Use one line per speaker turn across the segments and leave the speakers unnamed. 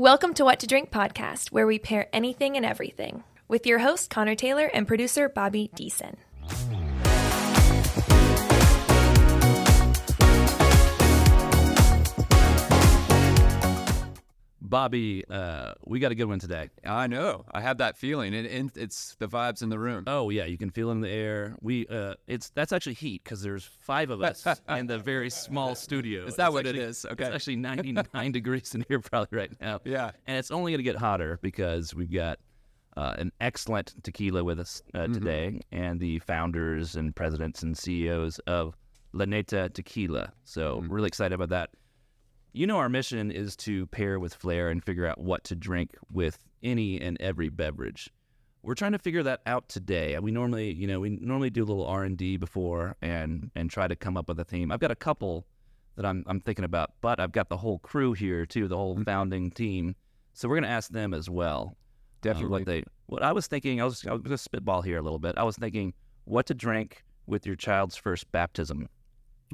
Welcome to What to Drink podcast, where we pair anything and everything, with your host, Connor Taylor, and producer, Bobby Deason.
Bobby, uh, we got a good one today.
I know. I have that feeling. It, it, it's the vibes in the room.
Oh yeah, you can feel it in the air. We uh, it's that's actually heat because there's five of us in the very small studio.
Is that
It's
what it
actually-
is? Okay.
It's actually 99 degrees in here probably right now.
Yeah.
and it's only gonna get hotter because we've got uh, an excellent tequila with us uh,
Mm-hmm.
today, and the founders and presidents and CEOs of Laneta Tequila. So
Mm-hmm.
really excited about that. You know, our mission is to pair with flair and figure out what to drink with any and every beverage. We're trying to figure that out today. We normally, you know, we normally do a little R and D before and and try to come up with a theme. I've got a couple that I'm I'm thinking about, but I've got the whole crew here too, the whole founding team. So we're gonna ask them as well. uh,
Definitely.
what they what I was thinking. I was I was gonna spitball here a little bit. I was thinking what to drink with your child's first baptism,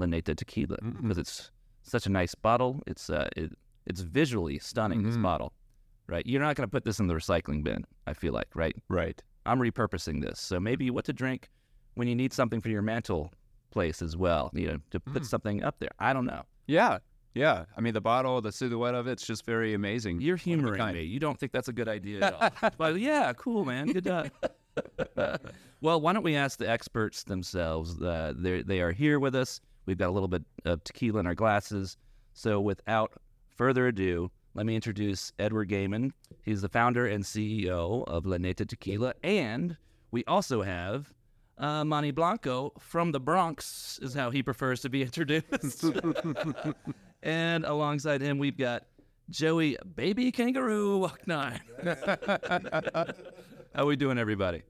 Laneta Tequila, because it's such a nice bottle. It's uh, it, it's visually stunning. This
Mhm.
bottle, right? You're not going to put this in the recycling bin. I feel like, right?
Right.
I'm repurposing this. So maybe what to drink when you need something for your mantle place as well. You know, to put
Mm.
something up there. I don't know.
Yeah. Yeah. I mean, the bottle, the silhouette of it's just very amazing.
You're humoring me. You don't think that's a good idea at all. but yeah, cool, man. Good job. well, why don't we ask the experts themselves? Uh, they they are here with us. We've got a little bit of tequila in our glasses. So without further ado, let me introduce Edward Geyman. He's the founder and CEO of Laneta Tequila, and we also have. Uh, Manny Blanco from the Bronx is how he prefers to be introduced. and alongside him, we've got Joey Baby Kangaroo Waknine. How we doing, everybody?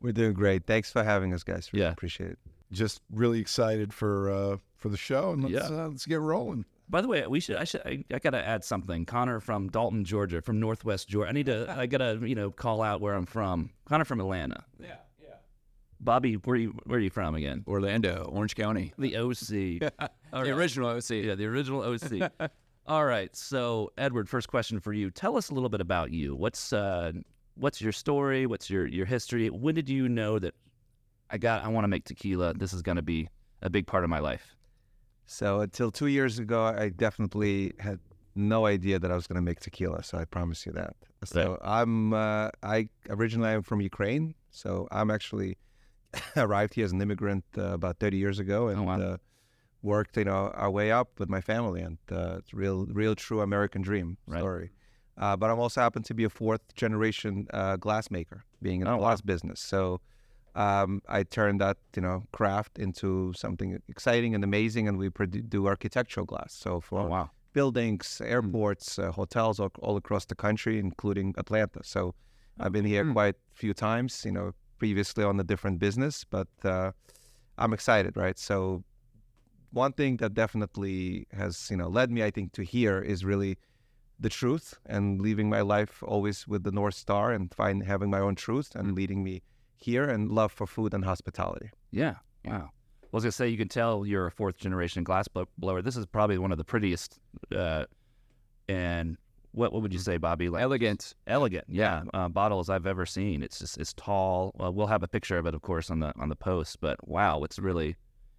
We're doing great. Thanks for having us, guys. Really
Yeah.
appreciate it.
Just really excited for uh, for the show, and let's
Yeah.
uh, let's get rolling.
By the way, we should. I should. I, I gotta add something. Connor from Dalton, Georgia, from Northwest Georgia. I need to. I gotta, you know, call out where I'm from. Connor from Atlanta. Yeah, yeah. Bobby, where you where are you from again?
Orlando, Orange County.
The OC. All
The
right.
original OC.
Yeah, the original OC. All right. So, Edward, first question for you. Tell us a little bit about you. What's uh, what's your story? What's your your history? When did you know that I got I want to make tequila? This is gonna be a big part of my life.
So until two years ago, I definitely had no idea that I was going to make tequila. So I promise you that. So I'm uh, I originally I'm from Ukraine. So I'm actually arrived here as an immigrant uh, about 30 years ago and
Oh, wow.
uh, worked you know our way up with my family and uh, it's real real true American dream
Right.
story. Uh, but I'm also happen to be a fourth generation uh, glass being in
Oh,
the
wow.
glass business. So um, I turned that you know craft into something exciting and amazing, and we produ- do architectural glass. So for
Oh wow.
buildings, airports, uh, hotels all, all across the country, including Atlanta. So I've been here
Hmm.
quite a few times. You know, previously on a different business, but uh, I'm excited, right? So one thing that definitely has you know led me, I think, to here is really the truth and leaving my life always with the north star and find having my own truth and leading me here and love for food and hospitality.
Yeah. Wow. I was gonna say you can tell you're a fourth generation glass blower. This is probably one of the prettiest. Uh, and what what would you say, Bobby? Like
Elegant.
elegant, yeah, uh, bottles I've ever seen. It's just it's tall. Well, we'll have a picture of it, of course, on the on the post. But wow, it's really.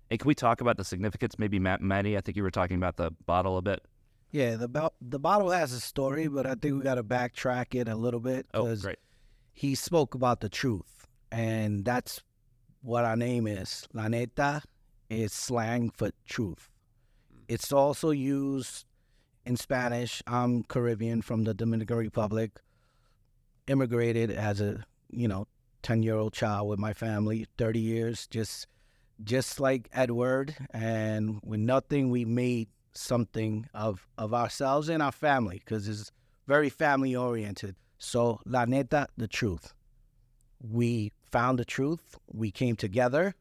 Hey, can we talk about the significance? Maybe Matt, Manny, I think you were talking about the bottle a bit.
Yeah, the bo- the bottle has a story, but I think we got to backtrack it a little bit
Oh,
because
great.
he spoke about the truth, and that's what our name is. La neta is slang for truth. It's also used in Spanish. I'm Caribbean from the Dominican Republic. Immigrated as a you know ten year old child with my family, thirty years, just just like Edward, and with nothing, we made something of of ourselves and our family because it's very family oriented. So la neta, the truth. We found the truth. We came together.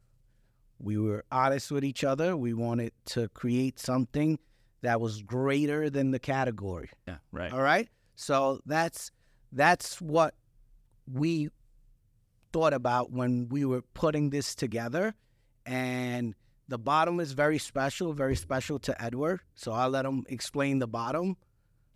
We were honest with each other. We wanted to create something that was greater than the category.
Yeah, right.
All right. So that's that's what we thought about when we were putting this together. And the bottom is very special, very special to Edward. So I'll let him explain the bottom.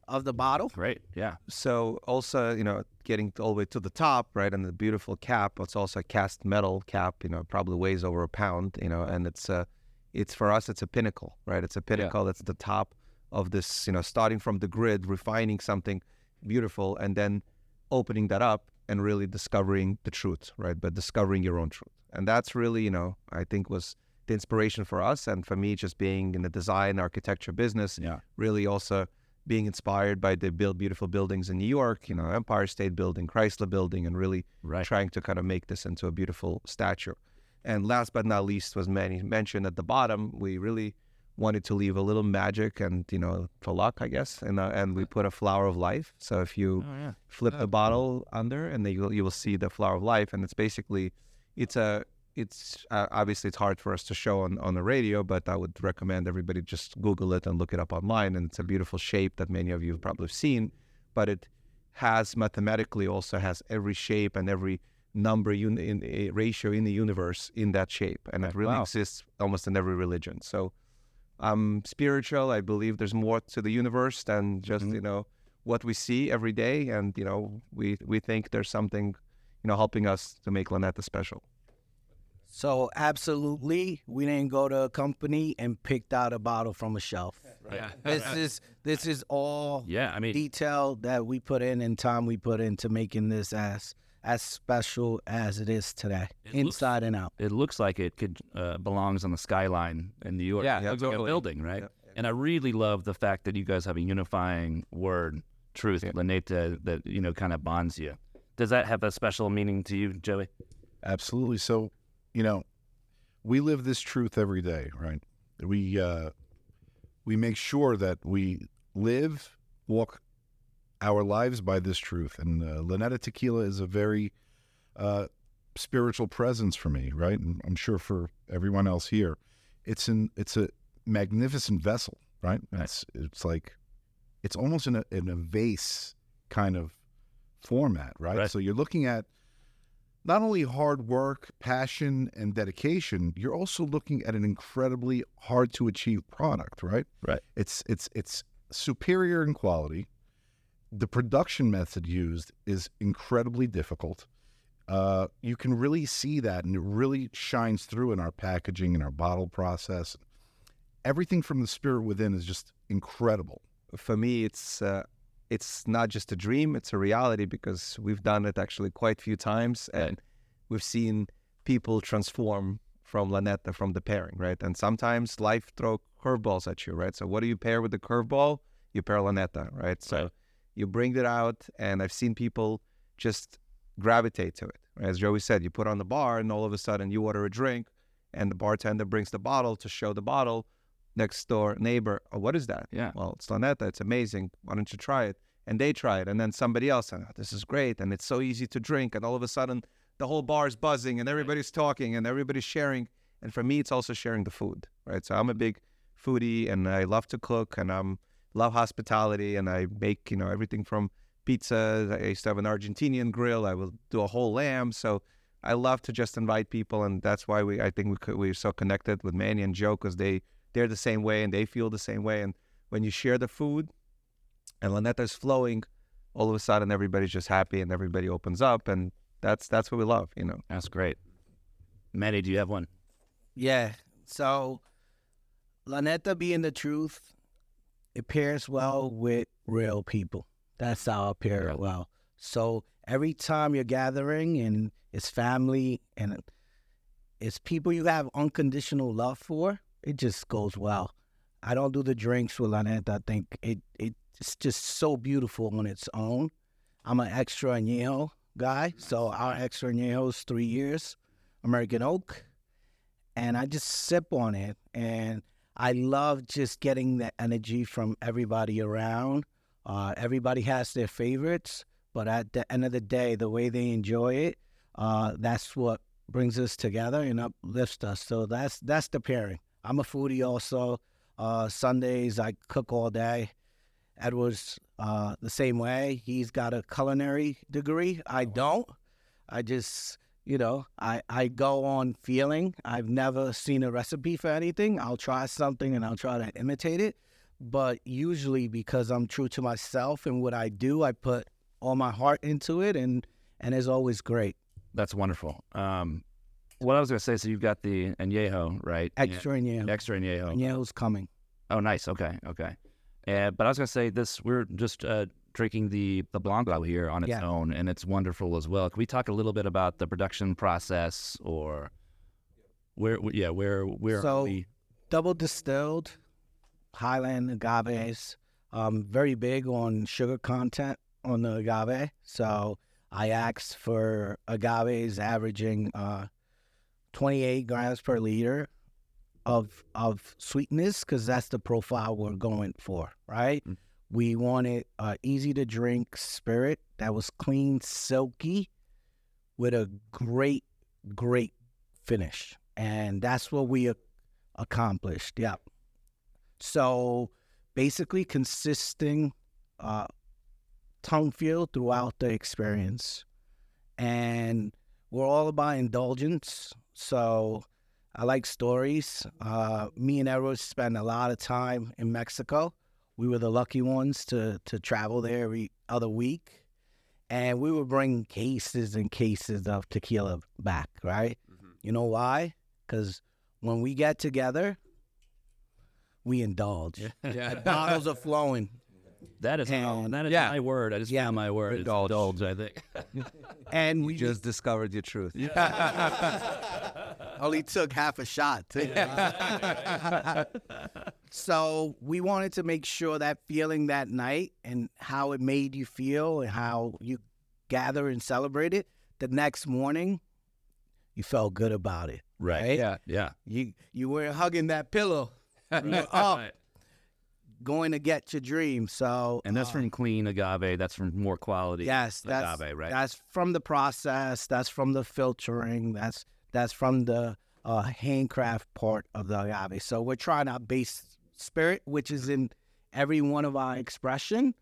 Of the bottle.
Great. Yeah.
So also, you know, getting all the way to the top, right, and the beautiful cap. It's also a cast metal cap. You know, probably weighs over a pound. You know, and it's uh, it's for us, it's a pinnacle, right? It's a pinnacle that's the top of this. You know, starting from the grid, refining something beautiful, and then opening that up and really discovering the truth, right? But discovering your own truth, and that's really, you know, I think was the inspiration for us and for me just being in the design architecture business
Yeah.
really also being inspired by the build beautiful buildings in New York, you know, Empire State Building, Chrysler Building, and really
Right.
trying to kind of make this into a beautiful statue. And last but not least was Manny mentioned at the bottom, we really wanted to leave a little magic and you know for luck, I guess, and uh, and we put a flower of life. So if you
Oh yeah.
flip the bottle under, and then you you will see the flower of life, and it's basically it's a it's uh, obviously it's hard for us to show on, on the radio, but I would recommend everybody just Google it and look it up online. And it's a beautiful shape that many of you have probably seen, but it has mathematically also has every shape and every number un- in a ratio in the universe in that shape, and it really
Wow.
exists almost in every religion. So I'm spiritual. I believe there's more to the universe than just
Mhm.
you know what we see every day, and you know we we think there's something you know helping us to make Laneta special.
So absolutely, we didn't go to a company and picked out a bottle from a shelf.
Yeah.
This is this is all
Yeah. I mean,
detail that we put in and time we put into making this as as special as it is today,
It looks-
inside and out.
it looks like it could uh, belongs on the skyline in New York.
Yeah,
it looks like a building, right?
Yeah.
And I really love the fact that you guys have a unifying word, truth,
Yeah.
Laneta, that you know kind of bonds you. Does that have a special meaning to you, Joey?
Absolutely. So, you know, we live this truth every day, right? We uh, we make sure that we live, walk our lives by this truth. And uh, Laneta Tequila is a very uh, spiritual presence for me, right? And I'm sure for everyone else here, it's an it's a magnificent vessel, right?
Right.
It's it's like it's almost in a in a vase kind of format, right?
Right.
So you're looking at not only hard work, passion, and dedication, you're also looking at an incredibly hard to achieve product, right?
Right.
It's it's it's superior in quality. The production method used is incredibly difficult. Uh, you can really see that, and it really shines through in our packaging and our bottle process. Everything from the spirit within is just incredible.
for me, it's uh, it's not just a dream; it's a reality because we've done it actually quite a few times, and we've seen people transform from Laneta from the pairing, right? And sometimes life throw curveballs at you, right? So what do you pair with the curveball? You pair Laneta, right? So
Right.
you bring it out, and I've seen people just gravitate to it. As Joey said, you put on the bar, and all of a sudden you order a drink, and the bartender brings the bottle to show the bottle. Next door neighbor, oh, what is that?
Yeah.
Well, it's Laneta. It's amazing. Why don't you try it? And they try it, and then somebody else, oh, this is great, and it's so easy to drink, and all of a sudden the whole bar is buzzing, and everybody's talking, and everybody's sharing. And for me, it's also sharing the food, right? So I'm a big foodie, and I love to cook, and I'm love hospitality, and I make you know everything from pizza. I used to have an Argentinian grill. I will do a whole lamb. So I love to just invite people, and that's why we I think we could, we're so connected with Manny and Joe because they they're the same way and they feel the same way. And when you share the food, and Laneta's flowing, all of a sudden everybody's just happy and everybody opens up, and that's that's what we love, you know.
That's great. Manny, do you have one?
Yeah. So Laneta being the truth, it pairs well with real people. That's how it pair
Yeah.
well. So every time you're gathering and it's family and it's people you have unconditional love for, it just goes well. I don't do the drinks with Laneta. I think it, it it's just so beautiful on its own. I'm an extra añejo guy, so our extra añejo is three years, American oak and I just sip on it. And I love just getting the energy from everybody around. Uh, everybody has their favorites, but at the end of the day, the way they enjoy it, uh, that's what brings us together and uplifts us. So that's that's the pairing. I'm a foodie also. Uh, Sundays I cook all day. Edward's uh, the same way. He's got a culinary degree. I don't. I just you know, I, I go on feeling. I've never seen a recipe for anything. I'll try something and I'll try to imitate it. but usually because I'm true to myself and what I do, I put all my heart into it, and and it's always great.
That's wonderful. Um, what I was going to say, so you've got the añejo, right?
Extra
yeah, extra añejo.
Añejo's coming.
Oh, nice. Okay, okay. Uh, but I was going to say this: we're just uh, drinking the the blanco here on its
Yeah.
own, and it's wonderful as well. Can we talk a little bit about the production process, or where? Yeah, where? Where
So-
are we?
double distilled Highland agaves. Um, very big on sugar content on the agave. So I asked for agaves averaging uh, 28 grams per liter of of sweetness because that's the profile we're going for, right?
Mm.
We wanted uh, easy to drink spirit that was clean, silky, with a great, great finish, and that's what we ac- accomplished. Yeah. So basically, consisting uh, tongue feel throughout the experience, and we're all about indulgence. So I like stories. Uh, me and Eros spend a lot of time in Mexico. We were the lucky ones to to travel there every other week, and we would bring cases and cases of tequila back. Right? You know why? Because when we get together, we indulge.
Yeah.
Bottles are flowing,
That is
and-
that is
Yeah.
my word. I just
Yeah.
my word.
Indulge.
indulge. I think.
and
We
we
just discovered your truth.
only took half a shot. so we wanted to make sure that feeling that night and how it made you feel and how you gather and celebrate it. The next morning, you felt good about it.
right.
Right?
Yeah.
Yeah.
You you were hugging that pillow, you were up,
Right.
going to get your dream. So
And that's
uh,
from clean agave. That's from more quality.
Yes, that's
agave, right?
that's from the process. That's from the filtering. That's that's from the uh, handcraft part of the agave. So we're trying our base spirit, which is in every one of our expression,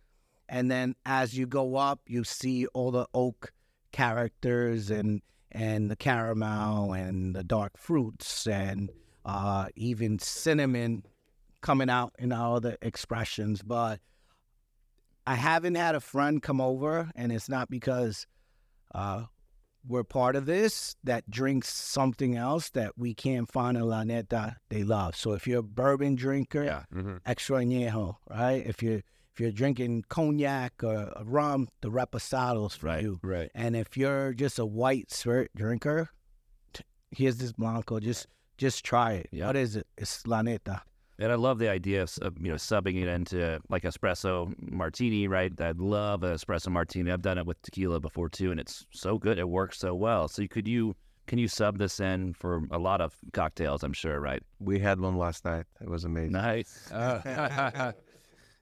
and then as you go up, you see all the oak characters and and the caramel and the dark fruits and uh, even cinnamon coming out in all the expressions, but. I haven't had a friend come over, and it's not because uh, we're part of this that drinks something else that we can't find in Laneta they love. So if you're a bourbon drinker,
Yeah.
Mhm.
extra añejo, right? If you're if you're drinking cognac or rum, the reposados for
Right.
you.
Right.
And if you're just a white spirit drinker, t- here's this blanco. Just just try it. What is it? It's Laneta.
And I love the idea of, of, you know subbing it into like espresso martini, right? I love an espresso martini. I've done it with tequila before too, and it's so good. It works so well. So could you can you sub this in for a lot of cocktails? I'm sure, right?
We had one last night. It was amazing.
Nice.
Uh,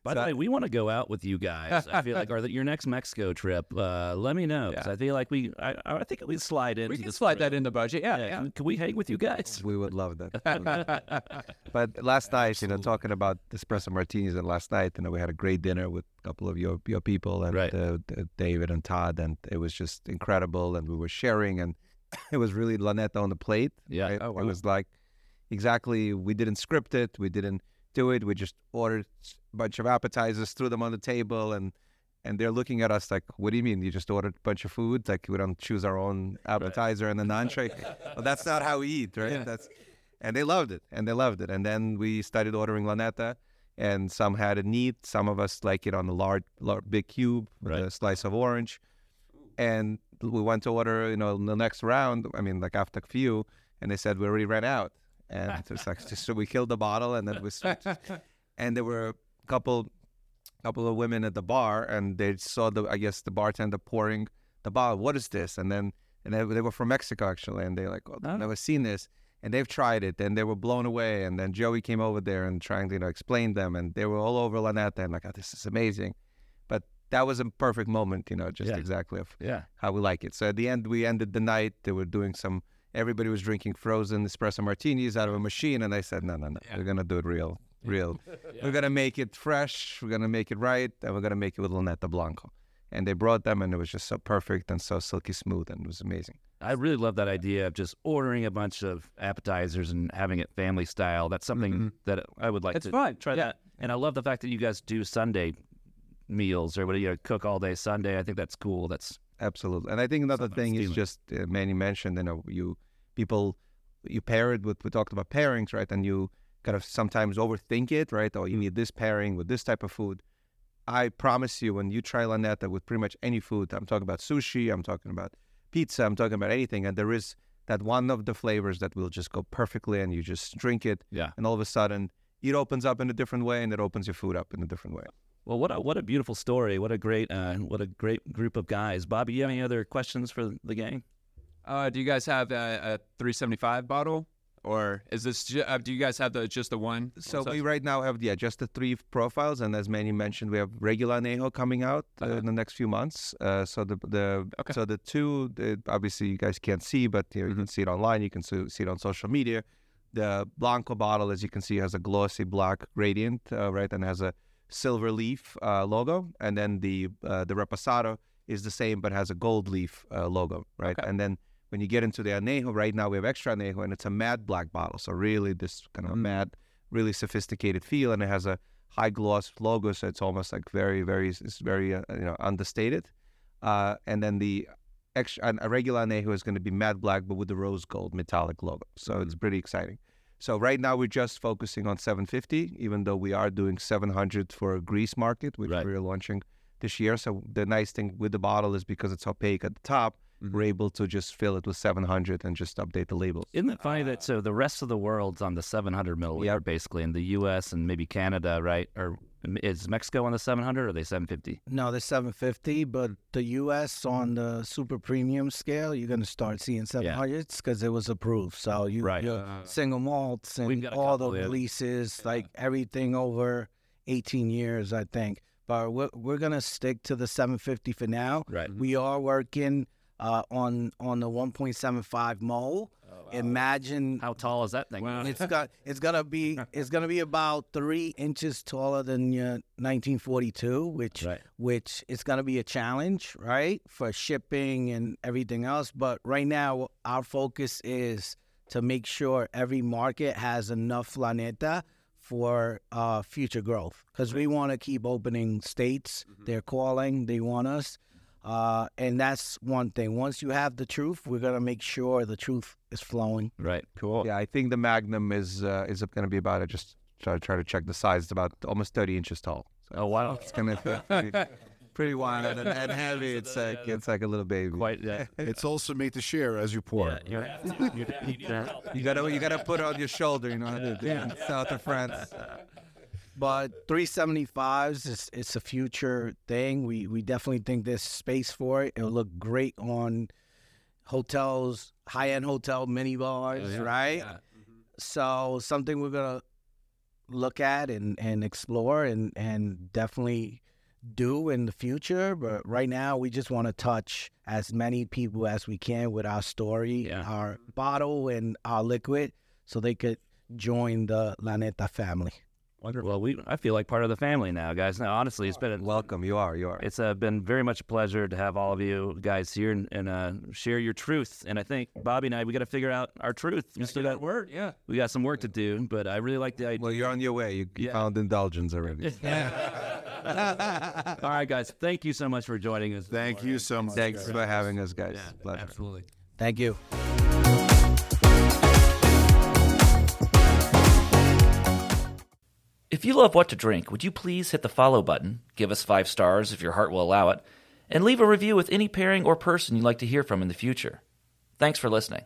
By the
So-
way, we want to go out with you guys. I feel like, or that your next Mexico trip. Uh, let me know 'cause
Yeah.
I feel like we, I, I think we slide into
we can
this
slide
trip.
that in the budget. Yeah.
Yeah,
Yeah.
Can, can we hang with you guys?
We would love that. but last night, you know, talking about espresso martinis, and last night, you know, we had a great dinner with a couple of your your people and
Right.
uh, David and Todd, and it was just incredible. And we were sharing, and it was really Laneta on the plate.
Yeah.
right?
Oh, wow.
It was like exactly. We didn't script it. We didn't do it. We just ordered a bunch of appetizers, threw them on the table, and and they're looking at us like, "What do you mean? You just ordered a bunch of food? Like we don't choose our own appetizer and an entree? well, that's not how we eat, right?
Yeah.
That's and they loved it, and they loved it. And then we started ordering laneta, and some had it neat. Some of us like it on a large, large big cube with
Right.
a slice of orange. And we went to order, you know, the next round. I mean, like after a few, and they said we already ran out. And it's like, so we killed the bottle, and then we switched. and there were a couple, couple of women at the bar, and they saw the, I guess, the bartender pouring the bottle. What is this? And then, and they, they were from Mexico actually, and they're like, oh,
Oh.
I've never seen this. And they've tried it, and they were blown away. And then Joey came over there and trying to, you know, explain them, and they were all over Laneta, and like, oh, this is amazing. But that was a perfect moment, you know, just
Yeah.
exactly of
Yeah.
how we like it. So at the end, we ended the night. They were doing some. Everybody was drinking frozen espresso martinis out of a machine, and I said, "No, no, no. We're gonna do it real, real. We're gonna make it fresh. We're gonna make it right, and we're gonna make it with Laneta Blanco." And they brought them, and it was just so perfect and so silky smooth, and it was amazing.
I really love that idea of just ordering a bunch of appetizers and having it family style. That's something mm-hmm. that I would like
It's
to
fun.
try
Yeah.
that. And I love the fact that you guys do Sunday meals or what do you know, cook all day Sunday. I think that's cool. That's
Absolutely. And I think another thing is just uh, Manny mentioned, you know, you people you pair it with we talked about pairings, right? And you kind of sometimes overthink it, right? Or you need this pairing with this type of food. I promise you, when you try laneta with pretty much any food, I'm talking about sushi, I'm talking about pizza, I'm talking about anything, and there is that one of the flavors that will just go perfectly, and you just drink it,
yeah.
and all of a sudden it opens up in a different way, and it opens your food up in a different way.
Well, what a what a beautiful story. What a great uh, what a great group of guys. Bobby, you have any other questions for the gang?
Uh, do you guys have a, a 375 bottle, or is this? Ju- uh, do you guys have the just the one?
So
one
we right now have yeah just the three profiles, and as Manny mentioned, we have regular anejo coming out uh,
Uh-huh.
in the next few months. Uh, so the the
Okay.
so the two the, obviously you guys can't see, but you, know, you can see it online. You can see, see it on social media. The blanco bottle, as you can see, has a glossy black gradient, uh, right, and has a silver leaf uh, logo, and then the uh, the reposado is the same but has a gold leaf uh, logo, right,
Okay.
and then. When you get into the anejo, right now we have extra anejo, and it's a matte black bottle. So really, this kind of
Mm.
matte really sophisticated feel, and it has a high gloss logo, so it's almost like very, very, it's very uh, you know understated. Uh, and then the extra, a regular anejo is going to be matte black, but with the rose gold metallic logo. So it's pretty exciting. So right now we're just focusing on 750, even though we are doing 700 for a Greece market, which
Right.
we're launching this year. So the nice thing with the bottle is because it's opaque at the top,
Mhm.
we're able to just fill it with 700 and just update the labels.
Isn't it funny that so the rest of the world's on the 700 milliliter, yeah. basically, in the U.S. and maybe Canada, right? Or is Mexico on the 700 or are they 750?
No, they're 750, but the U.S. on the super premium scale, you're gonna start seeing 700s because it was approved. So you,
Right.
your
Uh,
single malts
We've
and
got
all the
couple, yeah.
releases, like everything over 18 years, I think. But we're, we're gonna stick to the 750 for now.
Right.
We are working uh, on on the 1.75 mole. Imagine
How tall is that thing?
Wow.
it's got it's gonna be it's gonna be about three inches taller than your 1942, which
Right.
which is gonna be a challenge, right, for shipping and everything else. But right now, our focus is to make sure every market has enough Laneta for uh, future growth because we want to keep opening states. They're calling, they want us. Uh, and that's one thing. Once you have the truth, we're gonna make sure the truth is flowing.
Right. Cool.
Yeah, I think the Magnum is uh, is going to be about. I just try, try to check the size. It's about almost 30 inches tall. So
Oh wow.
it's going to be pretty wide and, and heavy. It's like it's like a little baby.
Quite. Yeah.
It's also made to share as you pour.
you have to. You, you need.
You gotta you gotta put it on your shoulder. You know, in south of France.
But 375s is it's a future thing. We we definitely think there's space for it. It'll look great on hotels, high end hotel mini bars, oh, right? So something we're gonna look at and, and explore and, and definitely do in the future. But right now we just want to touch as many people as we can with our story,
Yeah.
our bottle and our liquid so they could join the Laneta family.
Wonderful. Well, we I feel like part of the family now, guys. Now, honestly, it's been a,
Welcome. You are. You are.
It's uh, been very much a pleasure to have all of you guys here and, and uh, share your truth. And I think Bobby and I, we got to figure out our truth. We still got
word. Yeah.
we got some work to do, but I really like the idea.
well, you're on your way. You, you
Yeah.
found indulgence already.
all right, guys. Thank you so much for joining us.
Thank you so much.
Thanks for having us, guys.
Yeah,
Pleasure.
absolutely.
Thank you.
If you love what to drink, would you please hit the follow button, give us five stars if your heart will allow it, and leave a review with any pairing or person you'd like to hear from in the future? Thanks for listening.